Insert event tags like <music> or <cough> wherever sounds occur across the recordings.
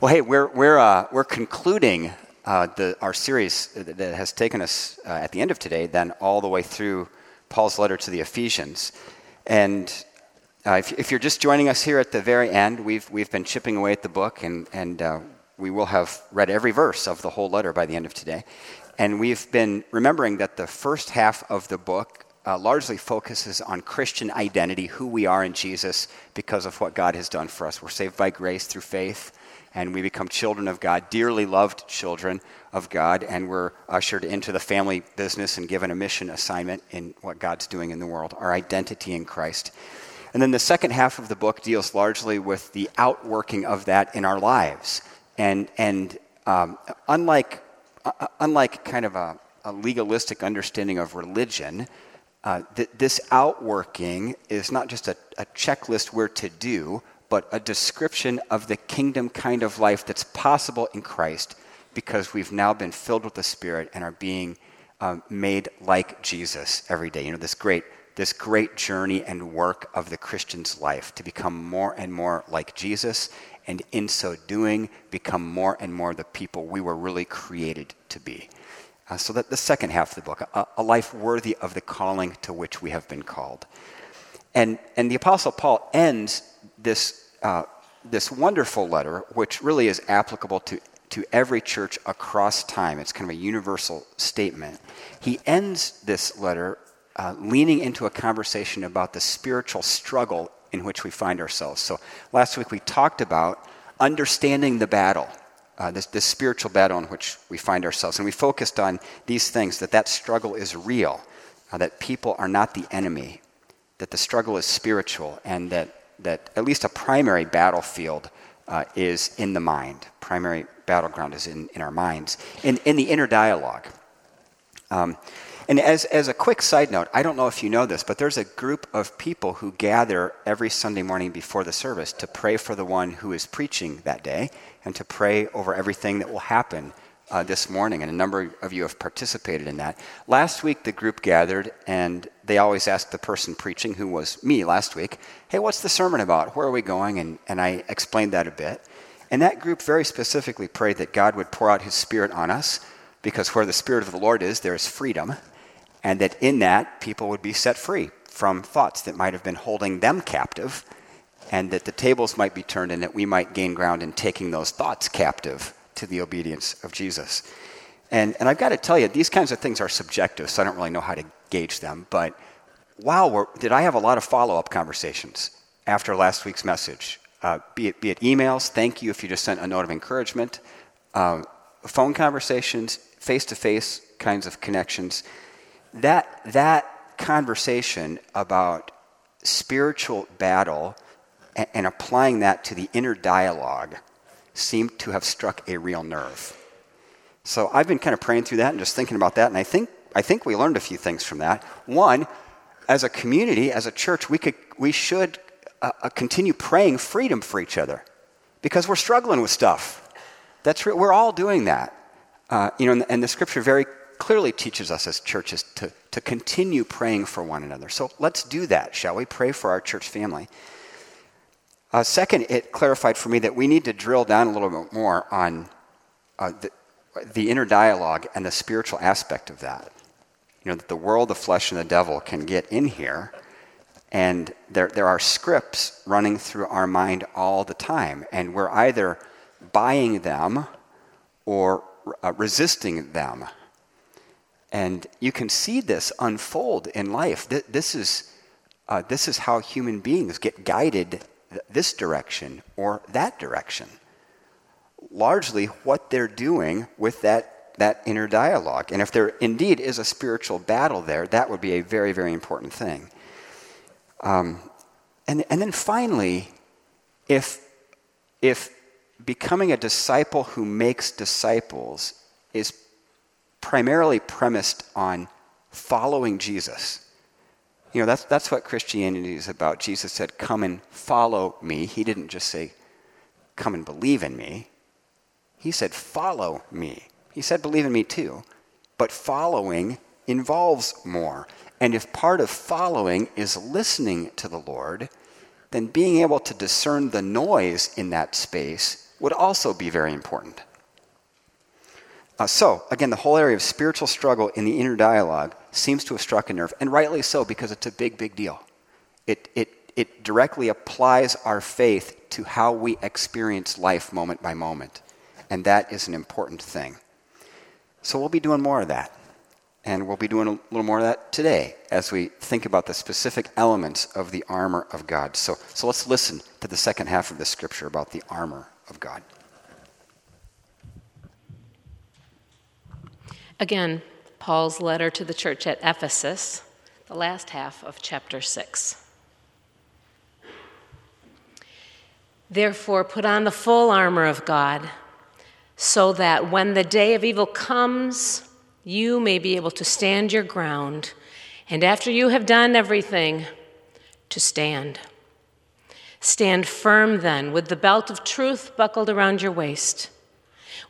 Well, hey, we're, we're, uh, we're concluding uh, the, our series that has taken us uh, at the end of today, then all the way through Paul's letter to the Ephesians. And uh, if, if, you're just joining us here at the very end, we've, we've been chipping away at the book, and, and uh, we will have read every verse of the whole letter by the end of today. And we've been remembering that the first half of the book uh, largely focuses on Christian identity, who we are in Jesus because of what God has done for us. We're saved by grace through faith and we become children of God, dearly loved children of God, and we're ushered into the family business and given a mission assignment in what God's doing in the world, our identity in Christ. And then the second half of the book deals largely with the outworking of that in our lives. And, and um, unlike, uh, unlike kind of a, a, legalistic understanding of religion, uh, th- this outworking is not just a, a checklist we're to do, but a description of the kingdom kind of life that's possible in Christ because we've now been filled with the Spirit and are being um, made like Jesus every day. You know, this great, this great journey and work of the Christian's life to become more and more like Jesus, and in so doing, become more and more the people we were really created to be. Uh, so that the second half of the book, a, a life worthy of the calling to which we have been called. And, and the Apostle Paul ends this uh, this wonderful letter, which really is applicable to, to every church across time. It's kind of a universal statement. He ends this letter uh, leaning into a conversation about the spiritual struggle in which we find ourselves. So last week we talked about understanding the battle. Uh, this, this spiritual battle in which we find ourselves. And we focused on these things that that struggle is real, uh, that people are not the enemy, that the struggle is spiritual, and that that at least a primary battlefield uh, is in the mind. Primary battleground is in, in our minds, in, in the inner dialogue. Um, and as, as a quick side note, I don't know if you know this, but there's a group of people who gather every Sunday morning before the service to pray for the one who is preaching that day and to pray over everything that will happen uh, this morning, and a number of you have participated in that. Last week, the group gathered, and they always asked the person preaching, who was me last week, Hey, what's the sermon about? Where are we going? And, and I explained that a bit. And that group very specifically prayed that God would pour out His Spirit on us, because where the Spirit of the Lord is, there is freedom, and that in that, people would be set free from thoughts that might have been holding them captive, and that the tables might be turned, and that we might gain ground in taking those thoughts captive to the obedience of Jesus. And, and I've got to tell you, these kinds of things are subjective, so I don't really know how to gauge them. But wow, did I have a lot of follow up conversations after last week's message? Uh, be, it, be it emails, thank you if you just sent a note of encouragement, uh, phone conversations, face to face kinds of connections. That, that conversation about spiritual battle and, and applying that to the inner dialogue seemed to have struck a real nerve. So I've been kind of praying through that and just thinking about that, and I think, I think we learned a few things from that. One, as a community, as a church, we, could, we should uh, uh, continue praying freedom for each other because we're struggling with stuff. That's re- we're all doing that. Uh, you know, and, and the scripture very clearly teaches us as churches to, to continue praying for one another. So let's do that, shall we? Pray for our church family. Uh, second, it clarified for me that we need to drill down a little bit more on uh, the, the inner dialogue and the spiritual aspect of that. You know, that the world, the flesh, and the devil can get in here, and there, there are scripts running through our mind all the time, and we're either buying them or uh, resisting them. And you can see this unfold in life. This is, uh, this is how human beings get guided this direction or that direction. Largely what they're doing with that, that inner dialogue. And if there indeed is a spiritual battle there, that would be a very, very important thing. Um, and, and then finally, if, if becoming a disciple who makes disciples is primarily premised on following Jesus, you know, that's, that's what Christianity is about. Jesus said, Come and follow me. He didn't just say, Come and believe in me. He said, Follow me. He said, Believe in me too. But following involves more. And if part of following is listening to the Lord, then being able to discern the noise in that space would also be very important. Uh, so, again, the whole area of spiritual struggle in the inner dialogue seems to have struck a nerve, and rightly so, because it's a big, big deal. It, it, it directly applies our faith to how we experience life moment by moment, and that is an important thing. So, we'll be doing more of that, and we'll be doing a little more of that today as we think about the specific elements of the armor of God. So, so let's listen to the second half of the scripture about the armor of God. Again, Paul's letter to the church at Ephesus, the last half of chapter 6. Therefore, put on the full armor of God, so that when the day of evil comes, you may be able to stand your ground, and after you have done everything, to stand. Stand firm then, with the belt of truth buckled around your waist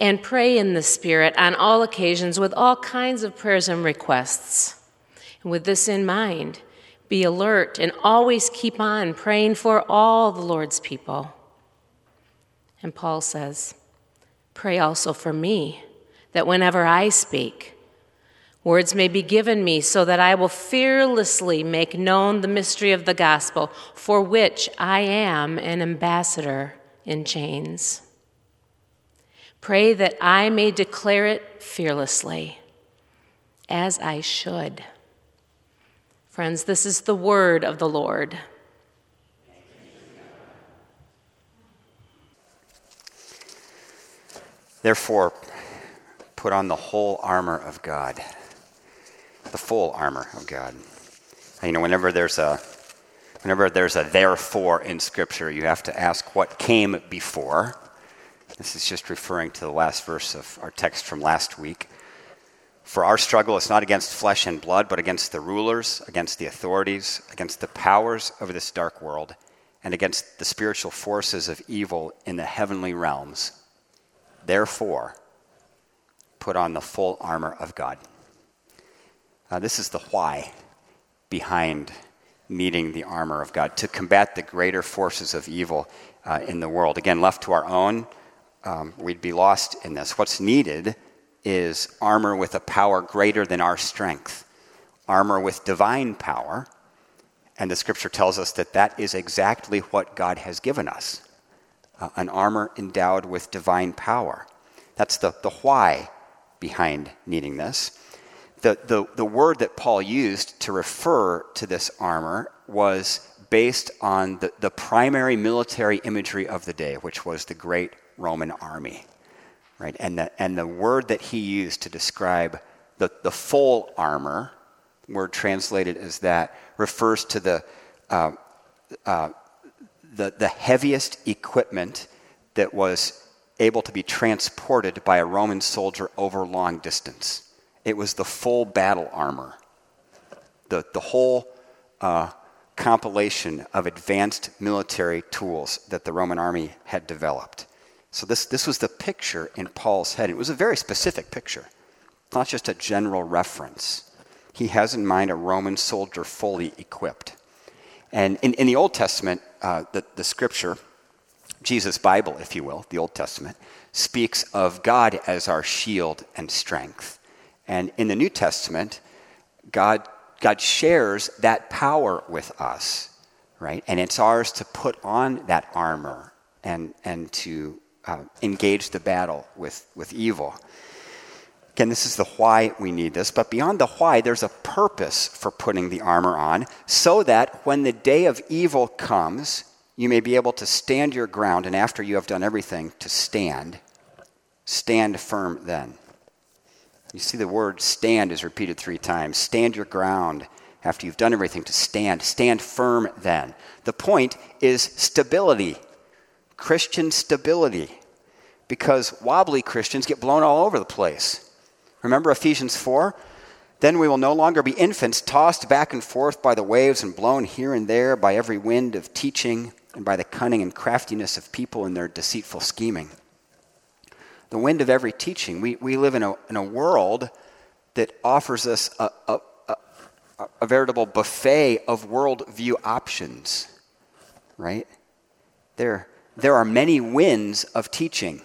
and pray in the Spirit on all occasions with all kinds of prayers and requests. And with this in mind, be alert and always keep on praying for all the Lord's people. And Paul says, Pray also for me, that whenever I speak, words may be given me so that I will fearlessly make known the mystery of the gospel, for which I am an ambassador in chains. Pray that I may declare it fearlessly, as I should. Friends, this is the word of the Lord. Therefore, put on the whole armor of God. The full armor of God. You know, whenever there's a whenever there's a therefore in Scripture, you have to ask what came before. This is just referring to the last verse of our text from last week. For our struggle is not against flesh and blood, but against the rulers, against the authorities, against the powers of this dark world, and against the spiritual forces of evil in the heavenly realms. Therefore, put on the full armor of God. Uh, this is the why behind needing the armor of God to combat the greater forces of evil uh, in the world. Again, left to our own, um, we'd be lost in this. What's needed is armor with a power greater than our strength, armor with divine power. And the scripture tells us that that is exactly what God has given us uh, an armor endowed with divine power. That's the, the why behind needing this. The, the, the word that Paul used to refer to this armor was based on the, the primary military imagery of the day, which was the great Roman army. Right? And, the, and the word that he used to describe the, the full armor, word translated as that, refers to the, uh, uh, the, the heaviest equipment that was able to be transported by a Roman soldier over long distance. It was the full battle armor, the, the whole uh, compilation of advanced military tools that the Roman army had developed. So this, this was the picture in Paul's head. It was a very specific picture, not just a general reference. He has in mind a Roman soldier fully equipped. And in, in the Old Testament, uh, the, the scripture, Jesus' Bible, if you will, the Old Testament, speaks of God as our shield and strength. And in the New Testament, God, God shares that power with us, right? And it's ours to put on that armor and, and to uh, engage the battle with, with evil. Again, this is the why we need this, but beyond the why, there's a purpose for putting the armor on so that when the day of evil comes, you may be able to stand your ground, and after you have done everything, to stand. Stand firm then. You see, the word stand is repeated three times. Stand your ground after you've done everything to stand. Stand firm then. The point is stability Christian stability, because wobbly Christians get blown all over the place. Remember Ephesians 4? Then we will no longer be infants, tossed back and forth by the waves and blown here and there by every wind of teaching and by the cunning and craftiness of people in their deceitful scheming. The wind of every teaching. We, we live in a, in a world that offers us a, a, a, a veritable buffet of worldview options, right? There, there are many winds of teaching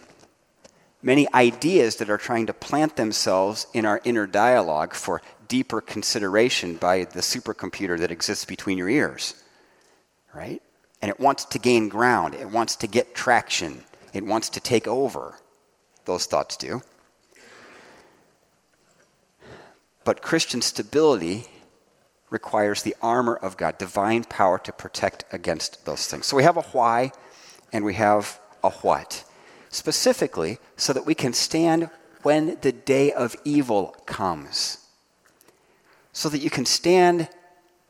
many ideas that are trying to plant themselves in our inner dialogue for deeper consideration by the supercomputer that exists between your ears. Right? And it wants to gain ground, it wants to get traction, it wants to take over. Those thoughts do. But Christian stability requires the armor of God, divine power to protect against those things. So we have a why and we have a what specifically so that we can stand when the day of evil comes. So that you can stand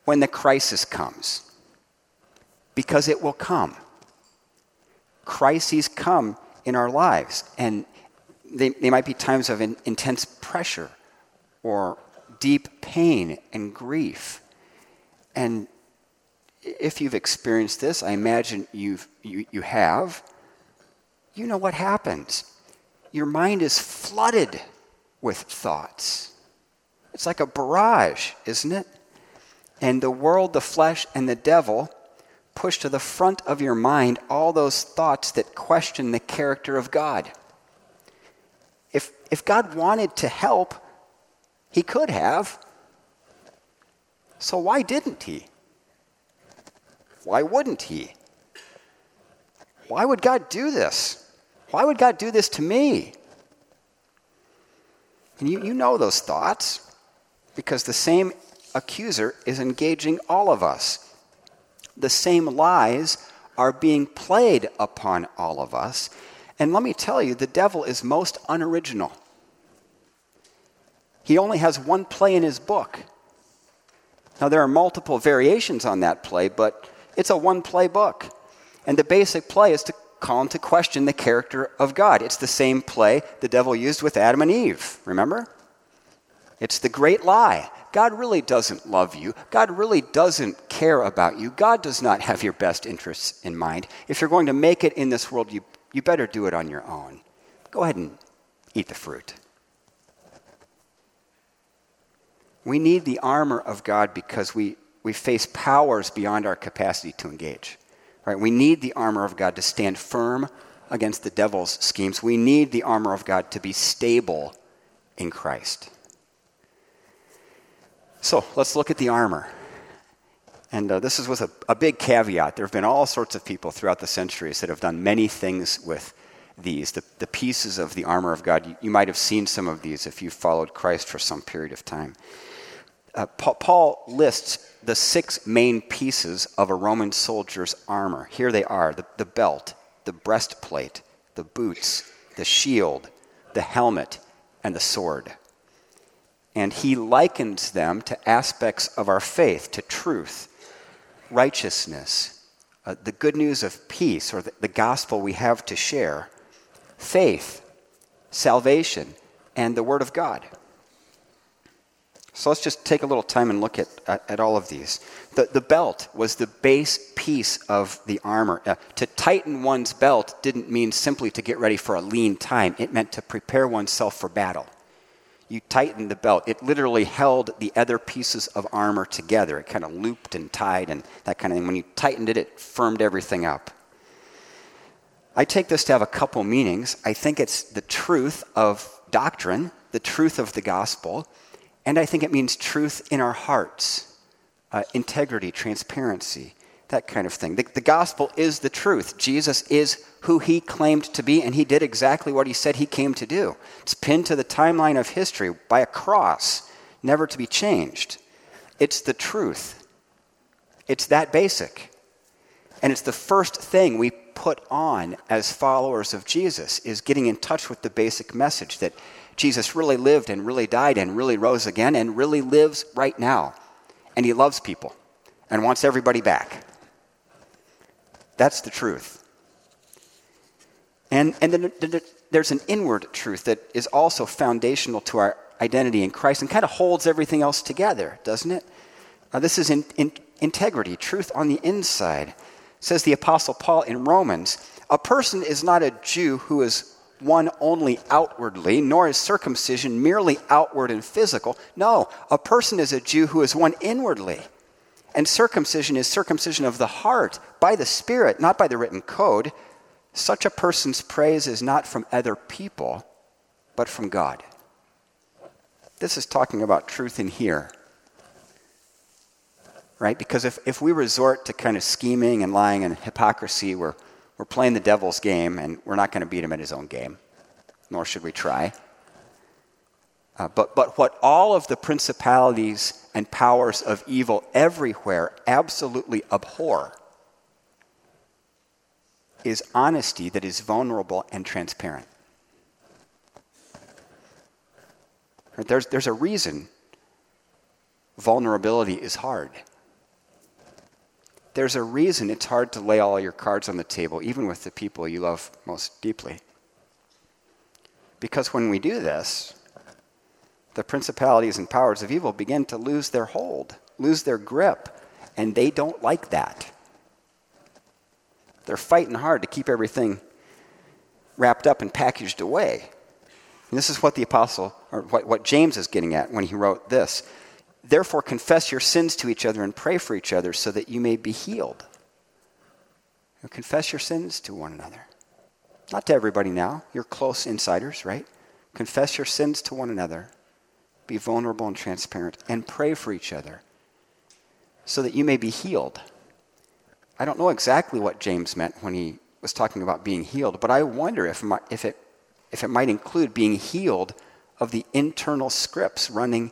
when the crisis comes. Because it will come. Crises come in our lives, and they, they might be times of in, intense pressure or deep pain and grief. And if you've experienced this, I imagine you've, you, you have you know what happens. Your mind is flooded with thoughts. It's like a barrage, isn't it? And the world, the flesh, and the devil push to the front of your mind all those thoughts that question the character of God. If, if God wanted to help, he could have. So why didn't he? Why wouldn't he? Why would God do this? Why would God do this to me? And you, you know those thoughts because the same accuser is engaging all of us. The same lies are being played upon all of us. And let me tell you, the devil is most unoriginal. He only has one play in his book. Now, there are multiple variations on that play, but it's a one play book. And the basic play is to call into question the character of God. It's the same play the devil used with Adam and Eve, remember? It's the great lie. God really doesn't love you. God really doesn't care about you. God does not have your best interests in mind. If you're going to make it in this world, you, you better do it on your own. Go ahead and eat the fruit. We need the armor of God because we, we face powers beyond our capacity to engage. Right? We need the armor of God to stand firm against the devil's schemes. We need the armor of God to be stable in Christ. So let's look at the armor. And uh, this is with a, a big caveat. There have been all sorts of people throughout the centuries that have done many things with these, the, the pieces of the armor of God. You, you might have seen some of these if you've followed Christ for some period of time. Uh, Paul lists the six main pieces of a Roman soldier's armor. Here they are the, the belt, the breastplate, the boots, the shield, the helmet, and the sword. And he likens them to aspects of our faith, to truth, righteousness, uh, the good news of peace, or the, the gospel we have to share, faith, salvation, and the Word of God. So let's just take a little time and look at, at, at all of these. The, the belt was the base piece of the armor. Uh, to tighten one's belt didn't mean simply to get ready for a lean time, it meant to prepare oneself for battle. You tightened the belt. It literally held the other pieces of armor together. It kind of looped and tied and that kind of thing. When you tightened it, it firmed everything up. I take this to have a couple meanings. I think it's the truth of doctrine, the truth of the gospel. And I think it means truth in our hearts, uh, integrity, transparency, that kind of thing. The, the gospel is the truth. Jesus is who he claimed to be, and he did exactly what he said he came to do. It's pinned to the timeline of history by a cross, never to be changed. It's the truth. It's that basic. And it's the first thing we put on as followers of Jesus is getting in touch with the basic message that Jesus really lived and really died and really rose again and really lives right now. And he loves people and wants everybody back. That's the truth. And, and there's an inward truth that is also foundational to our identity in Christ and kind of holds everything else together, doesn't it? Uh, this is in, in, integrity, truth on the inside. Says the Apostle Paul in Romans A person is not a Jew who is one only outwardly, nor is circumcision merely outward and physical. No, a person is a Jew who is one inwardly. And circumcision is circumcision of the heart by the Spirit, not by the written code. Such a person's praise is not from other people, but from God. This is talking about truth in here. Right? Because if, if we resort to kind of scheming and lying and hypocrisy, we're, we're playing the devil's game and we're not going to beat him at his own game, nor should we try. Uh, but, but what all of the principalities and powers of evil everywhere absolutely abhor is honesty that is vulnerable and transparent. There's, there's a reason vulnerability is hard. There's a reason it's hard to lay all your cards on the table, even with the people you love most deeply. Because when we do this, the principalities and powers of evil begin to lose their hold, lose their grip, and they don't like that. They're fighting hard to keep everything wrapped up and packaged away. And this is what the apostle, or what, what James is getting at when he wrote this. Therefore, confess your sins to each other and pray for each other so that you may be healed. You confess your sins to one another. Not to everybody now. You're close insiders, right? Confess your sins to one another. Be vulnerable and transparent. And pray for each other so that you may be healed. I don't know exactly what James meant when he was talking about being healed, but I wonder if, if, it, if it might include being healed of the internal scripts running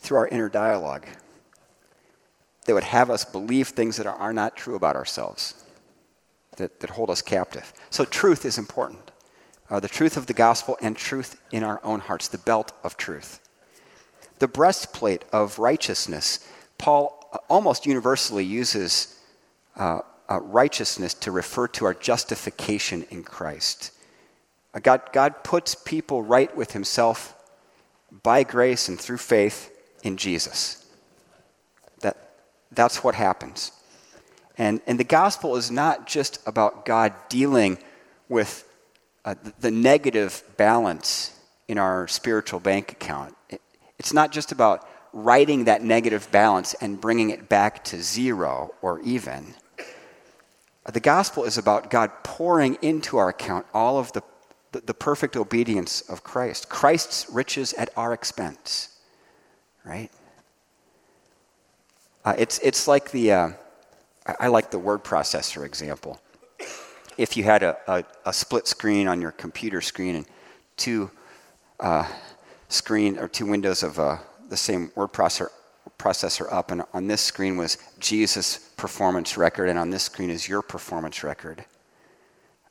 through our inner dialogue that would have us believe things that are, not true about ourselves, that, that hold us captive. So, truth is important. Uh, the truth of the gospel and truth in our own hearts, the belt of truth. The breastplate of righteousness, Paul uh, almost universally uses uh, uh, righteousness to refer to our justification in Christ. Uh, God, God puts people right with Himself by grace and through faith in Jesus. That, that's what happens. And, and the gospel is not just about God dealing with uh, the negative balance in our spiritual bank account. It, it's not just about writing that negative balance and bringing it back to zero or even. The gospel is about God pouring into our account all of the, the perfect obedience of Christ, Christ's riches at our expense, right? Uh, it's, it's like the, uh, I, I like the word processor example. If you had a, a, a, split screen on your computer screen and two uh, screen or two windows of uh, the same word processor, processor up, and on this screen was Jesus' performance record, and on this screen is your performance record.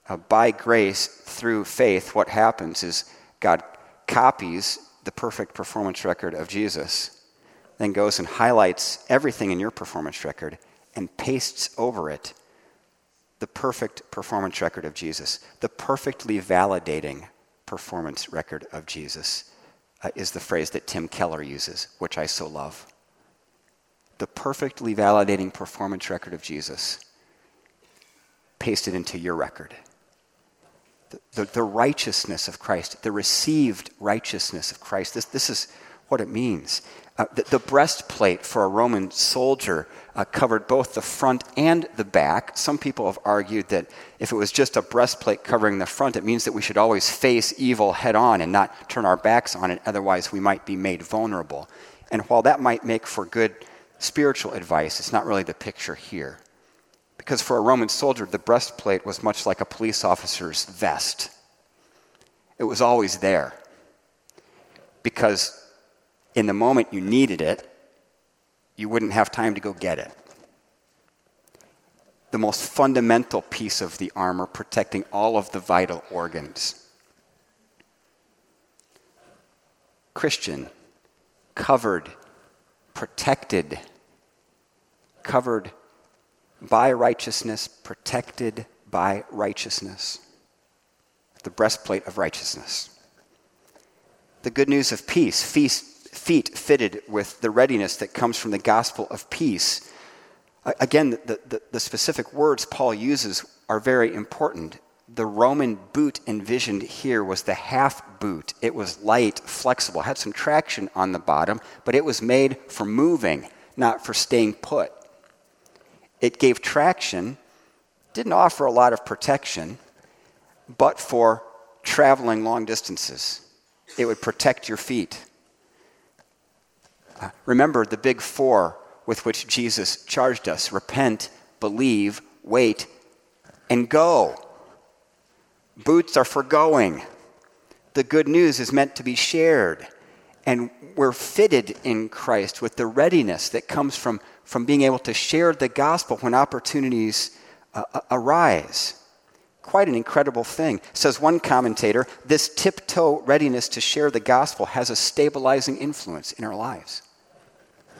Uh, by grace, through faith, what happens is God copies the perfect performance record of Jesus, then goes and highlights everything in your performance record and pastes over it the perfect performance record of Jesus, the perfectly validating performance record of Jesus. Uh, is the phrase that Tim Keller uses, which I so love the perfectly validating performance record of Jesus pasted into your record. The, the, righteousness of Christ, the received righteousness of Christ. This, this is what it means. Uh, the, the, breastplate for a Roman soldier uh, covered both the front and the back. Some people have argued that if it was just a breastplate covering the front, it means that we should always face evil head on and not turn our backs on it, otherwise, we might be made vulnerable. And while that might make for good spiritual advice. It's not really the picture here. Because for a Roman soldier, the breastplate was much like a police officer's vest, it was always there. Because in the moment you needed it, you wouldn't have time to go get it. The most fundamental piece of the armor protecting all of the vital organs. Christian, covered protected, covered by righteousness, protected by righteousness. the breastplate of righteousness. The good news of peace, feet fitted with the readiness that comes from the gospel of peace. Again, the, the, the specific words Paul uses are very important. The Roman boot envisioned here was the half boot. It was light, flexible, had some traction on the bottom, but it was made for moving, not for staying put. It gave traction, didn't offer a lot of protection, but for traveling long distances. It would protect your feet. Uh, remember the big four with which Jesus charged us repent, believe, wait, and go. Boots are for going. The good news is meant to be shared. And we're fitted in Christ with the readiness that comes from, from being able to share the gospel when opportunities uh, uh arise quite an incredible thing. Says one commentator, this tiptoe readiness to share the gospel has a stabilizing influence in our lives.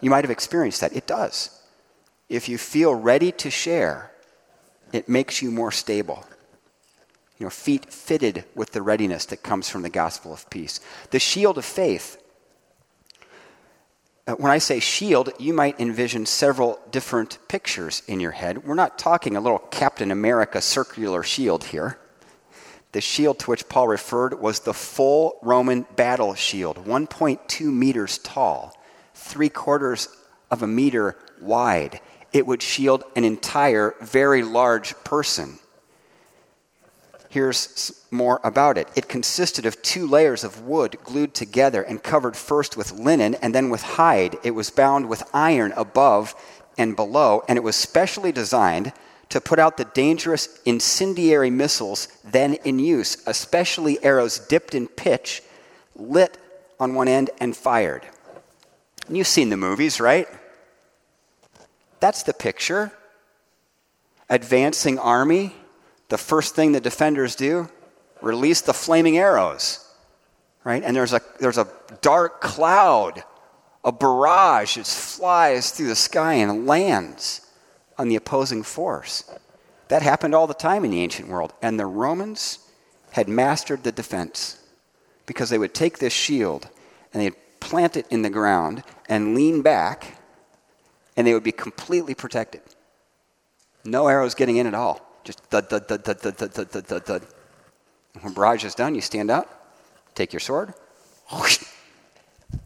You might have experienced that. It does. If you feel ready to share, it makes you more stable. You know, feet fitted with the readiness that comes from the gospel of peace. The shield of faith Uh, when I say shield, you might envision several different pictures in your head. We're not talking a little Captain America circular shield here. The shield to which Paul referred was the full Roman battle shield, 1.2 meters tall, three quarters of a meter wide. It would shield an entire, very large person. Here's more about it. It consisted of two layers of wood glued together and covered first with linen and then with hide. It was bound with iron above and below, and it was specially designed to put out the dangerous incendiary missiles then in use, especially arrows dipped in pitch, lit on one end, and fired. You've seen the movies, right? That's the picture. Advancing army the first thing the defenders do, release the flaming arrows, right? And there's a, there's a dark cloud, a barrage that flies through the sky and lands on the opposing force. That happened all the time in the ancient world. And the Romans had mastered the defense because they would take this shield and they'd plant it in the ground and lean back, and they would be completely protected. No arrows getting in at all. Just thud, thud, thud, thud, thud, thud, thud, thud, thud. When barrage is done, you stand up, take your sword,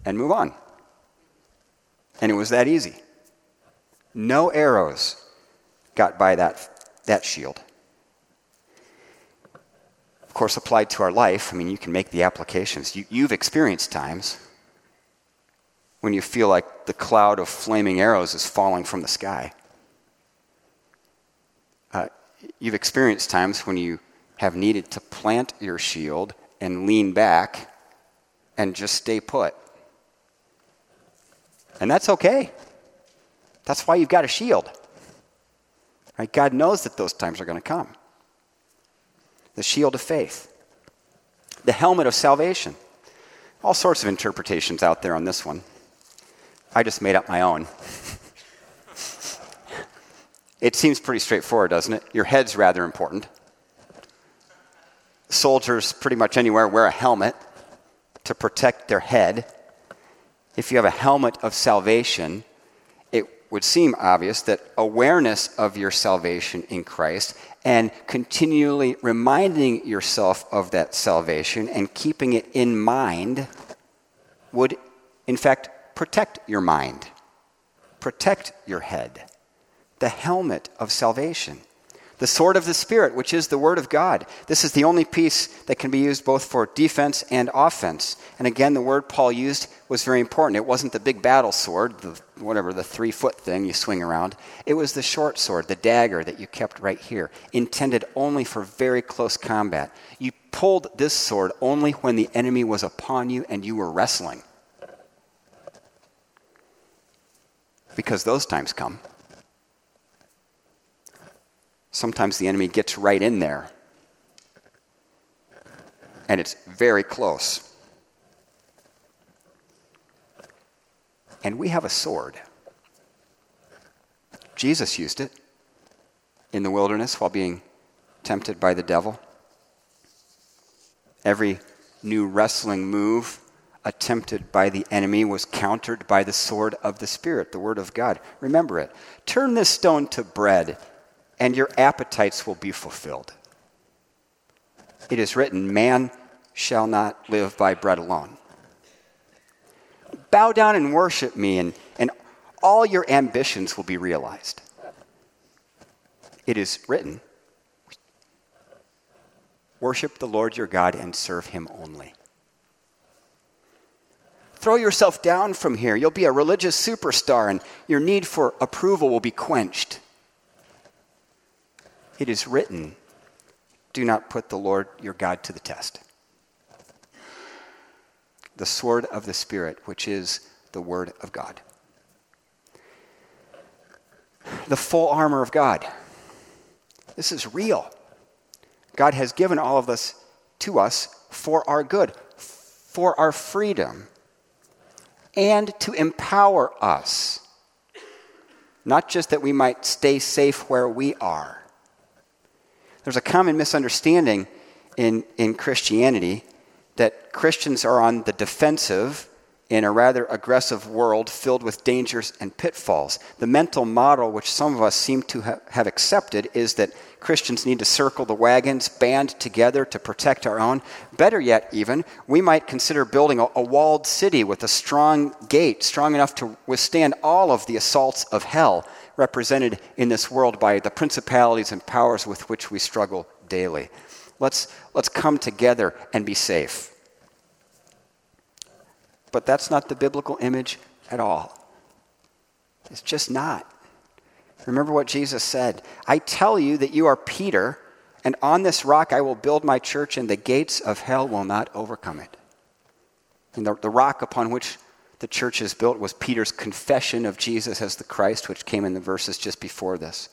and move on. And it was that easy. No arrows got by that, that shield. Of course, applied to our life, I mean, you can make the applications. You, you've experienced times when you feel like the cloud of flaming arrows is falling from the sky. You've experienced times when you have needed to plant your shield and lean back and just stay put. And that's okay. That's why you've got a shield. Right? God knows that those times are going to come. The shield of faith, the helmet of salvation. All sorts of interpretations out there on this one. I just made up my own. <laughs> It seems pretty straightforward, doesn't it? Your head's rather important. Soldiers, pretty much anywhere, wear a helmet to protect their head. If you have a helmet of salvation, it would seem obvious that awareness of your salvation in Christ and continually reminding yourself of that salvation and keeping it in mind would, in fact, protect your mind, protect your head the helmet of salvation, the sword of the Spirit, which is the Word of God. This is the only piece that can be used both for defense and offense. And again, the word Paul used was very important. It wasn't the big battle sword, the, whatever, the three foot thing you swing around. It was the short sword, the dagger that you kept right here, intended only for very close combat. You pulled this sword only when the enemy was upon you and you were wrestling. Because those times come. Sometimes the enemy gets right in there, and it's very close. And we have a sword. Jesus used it in the wilderness while being tempted by the devil. Every new wrestling move attempted by the enemy was countered by the sword of the Spirit, the Word of God. Remember it. Turn this stone to bread, and your appetites will be fulfilled. It is written, Man shall not live by bread alone. Bow down and worship me, and, and all your ambitions will be realized. It is written, Worship the Lord your God and serve him only. Throw yourself down from here. You'll be a religious superstar, and your need for approval will be quenched. It is written, Do not put the Lord your God to the test. The sword of the Spirit, which is the Word of God. The full armor of God. This is real. God has given all of this to us for our good, for our freedom and to empower us. Not just that we might stay safe where we are. There's a common misunderstanding in, in Christianity that Christians are on the defensive in a rather aggressive world filled with dangers and pitfalls. The mental model, which some of us seem to ha- have accepted, is that Christians need to circle the wagons, band together to protect our own. Better yet, even, we might consider building a, a walled city with a strong gate, strong enough to withstand all of the assaults of hell represented in this world by the principalities and powers with which we struggle daily. Let's, let's come together and be safe. But that's not the biblical image at all. It's just not. Remember what Jesus said I tell you that you are Peter, and on this rock I will build my church, and the gates of hell will not overcome it. And the, the rock upon which the church is built was Peter's confession of Jesus as the Christ, which came in the verses just before this.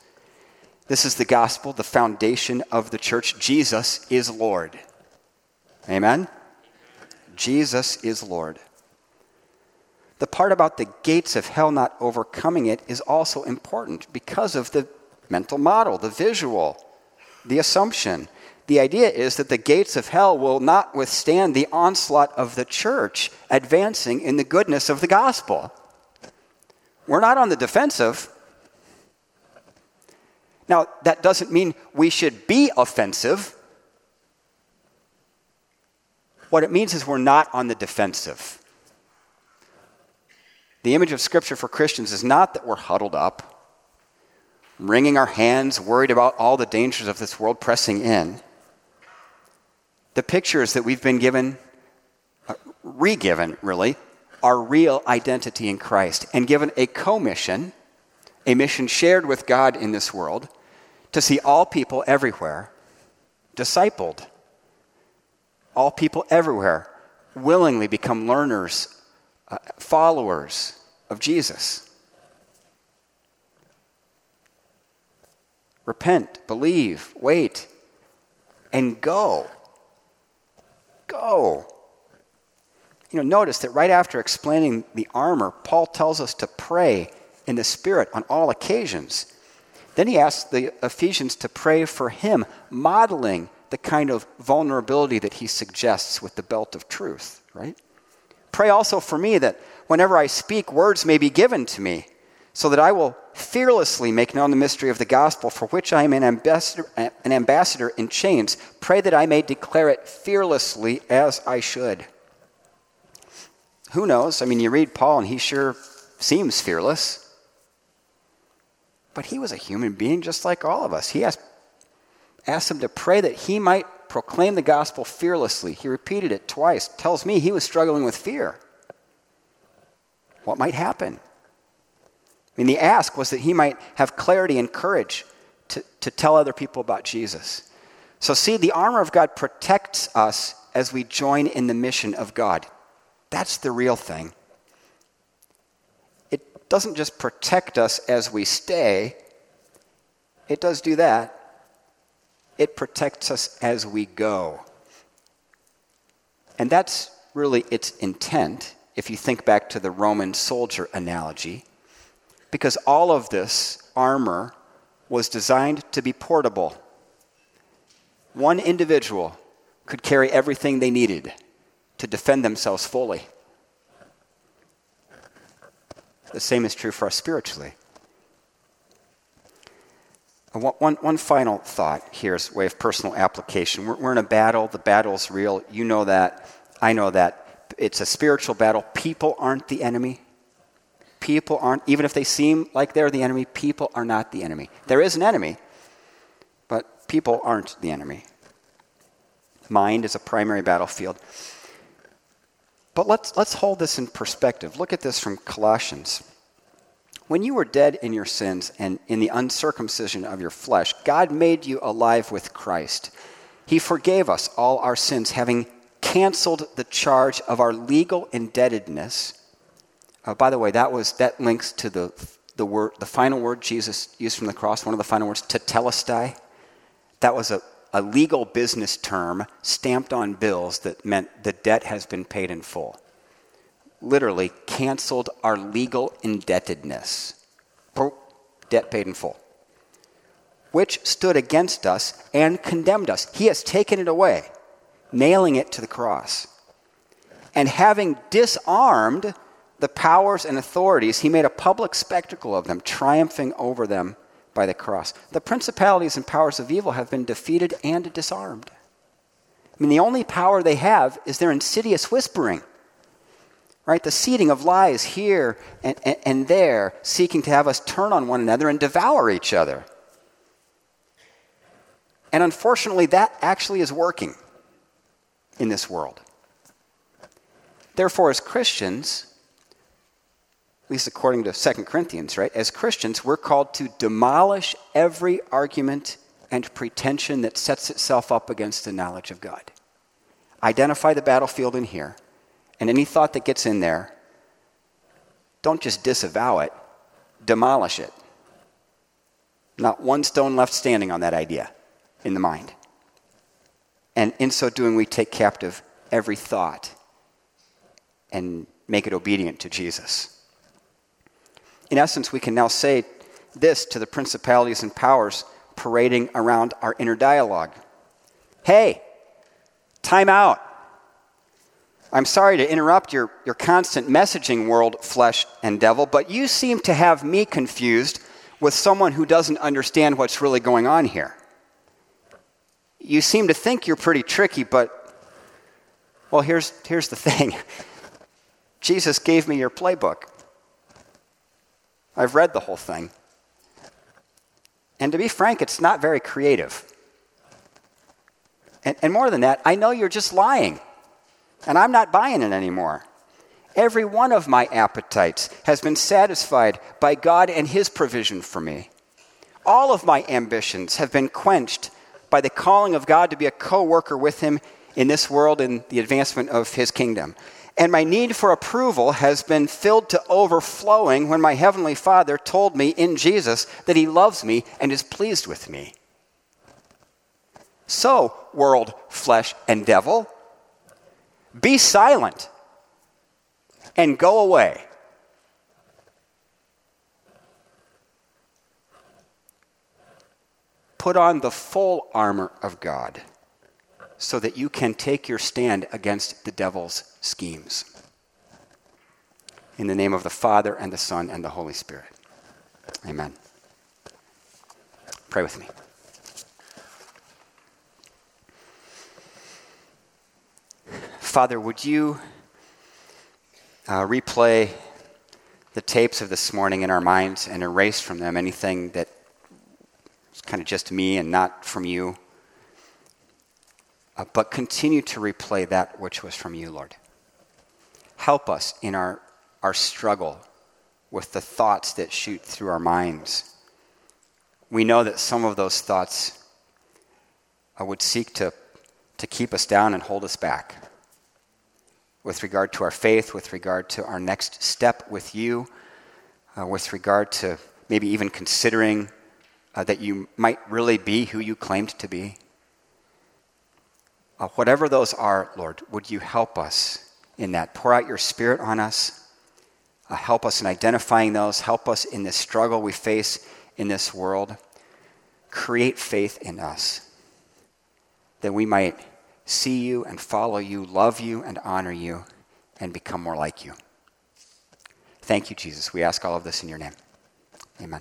This is the gospel, the foundation of the church. Jesus is Lord. Amen? Jesus is Lord. The part about the gates of hell not overcoming it is also important because of the mental model, the visual, the assumption. The idea is that the gates of hell will not withstand the onslaught of the church advancing in the goodness of the gospel. We're not on the defensive. Now, that doesn't mean we should be offensive. What it means is we're not on the defensive. The image of Scripture for Christians is not that we're huddled up, wringing our hands, worried about all the dangers of this world pressing in. The pictures that we've been given, uh, re given, really, our real identity in Christ and given a commission, a mission shared with God in this world, to see all people everywhere discipled. All people everywhere willingly become learners uh, followers of Jesus. Repent, believe, wait, and go. Go. You know, notice that right after explaining the armor, Paul tells us to pray in the Spirit on all occasions. Then he asks the Ephesians to pray for him, modeling the kind of vulnerability that he suggests with the belt of truth, right? Pray also for me that whenever I speak, words may be given to me, so that I will fearlessly make known the mystery of the gospel, for which I am an ambassador, an ambassador in chains. Pray that I may declare it fearlessly as I should. Who knows? I mean, you read Paul, and he sure seems fearless. But he was a human being just like all of us. He asked, asked him to pray that he might proclaim the gospel fearlessly. He repeated it twice. Tells me he was struggling with fear. What might happen? Mean, the ask was that he might have clarity and courage to, to tell other people about Jesus. So, see, the armor of God protects us as we join in the mission of God. That's the real thing. It doesn't just protect us as we stay, it does do that, it protects us as we go. And that's really its intent, if you think back to the Roman soldier analogy, because all of this armor was designed to be portable. One individual could carry everything they needed to defend themselves fully. The same is true for us spiritually. Uh, one, one, one final thought here is way of personal application. We're, we're in a battle. The battle's real. You know that. I know that. It's a spiritual battle. People aren't the enemy. People aren't, even if they seem like they're the enemy, people are not the enemy. There is an enemy, but people aren't the enemy. Mind is a primary battlefield. But let's, let's hold this in perspective. Look at this from Colossians. When you were dead in your sins and in the uncircumcision of your flesh, God made you alive with Christ. He forgave us all our sins, having canceled the charge of our legal indebtedness. Uh, by the way, that was that links to the the word, the final word Jesus used from the cross. One of the final words, tetelestai. That was a, a legal business term stamped on bills that meant the debt has been paid in full. Literally canceled our legal indebtedness. Debt paid in full. Which stood against us and condemned us. He has taken it away, nailing it to the cross. And having disarmed the powers and authorities, he made a public spectacle of them, triumphing over them by the cross. The principalities and powers of evil have been defeated and disarmed. I mean, the only power they have is their insidious whispering, right? The seeding of lies here and, and, and there, seeking to have us turn on one another and devour each other. And unfortunately, that actually is working in this world. Therefore, as Christians, at least according to 2 Corinthians, right? As Christians, we're called to demolish every argument and pretension that sets itself up against the knowledge of God. Identify the battlefield in here, and any thought that gets in there, don't just disavow it, demolish it. Not one stone left standing on that idea in the mind. And in so doing, we take captive every thought and make it obedient to Jesus in essence, we can now say this to the principalities and powers parading around our inner dialogue Hey, time out. I'm sorry to interrupt your, your constant messaging world, flesh and devil, but you seem to have me confused with someone who doesn't understand what's really going on here. You seem to think you're pretty tricky, but, well, here's, here's the thing <laughs> Jesus gave me your playbook. I've read the whole thing. And to be frank, it's not very creative. And, and, more than that, I know you're just lying. And I'm not buying it anymore. Every one of my appetites has been satisfied by God and His provision for me. All of my ambitions have been quenched by the calling of God to be a co worker with Him in this world in the advancement of His kingdom and my need for approval has been filled to overflowing when my Heavenly Father told me in Jesus that He loves me and is pleased with me. So, world, flesh, and devil, be silent and go away. Put on the full armor of God so that you can take your stand against the devil's schemes. In the name of the Father, and the Son, and the Holy Spirit. Amen. Pray with me. Father, would you uh, replay the tapes of this morning in our minds and erase from them anything that is kind of just me and not from you? Uh, but continue to replay that which was from you, Lord. Help us in our, our struggle with the thoughts that shoot through our minds. We know that some of those thoughts uh, would seek to, to keep us down and hold us back with regard to our faith, with regard to our next step with you, uh, with regard to maybe even considering uh, that you might really be who you claimed to be. Uh, whatever those are, Lord, would you help us in that? Pour out your Spirit on us. Uh, help us in identifying those. Help us in this struggle we face in this world. Create faith in us that we might see you and follow you, love you and honor you, and become more like you. Thank you, Jesus. We ask all of this in your name. Amen.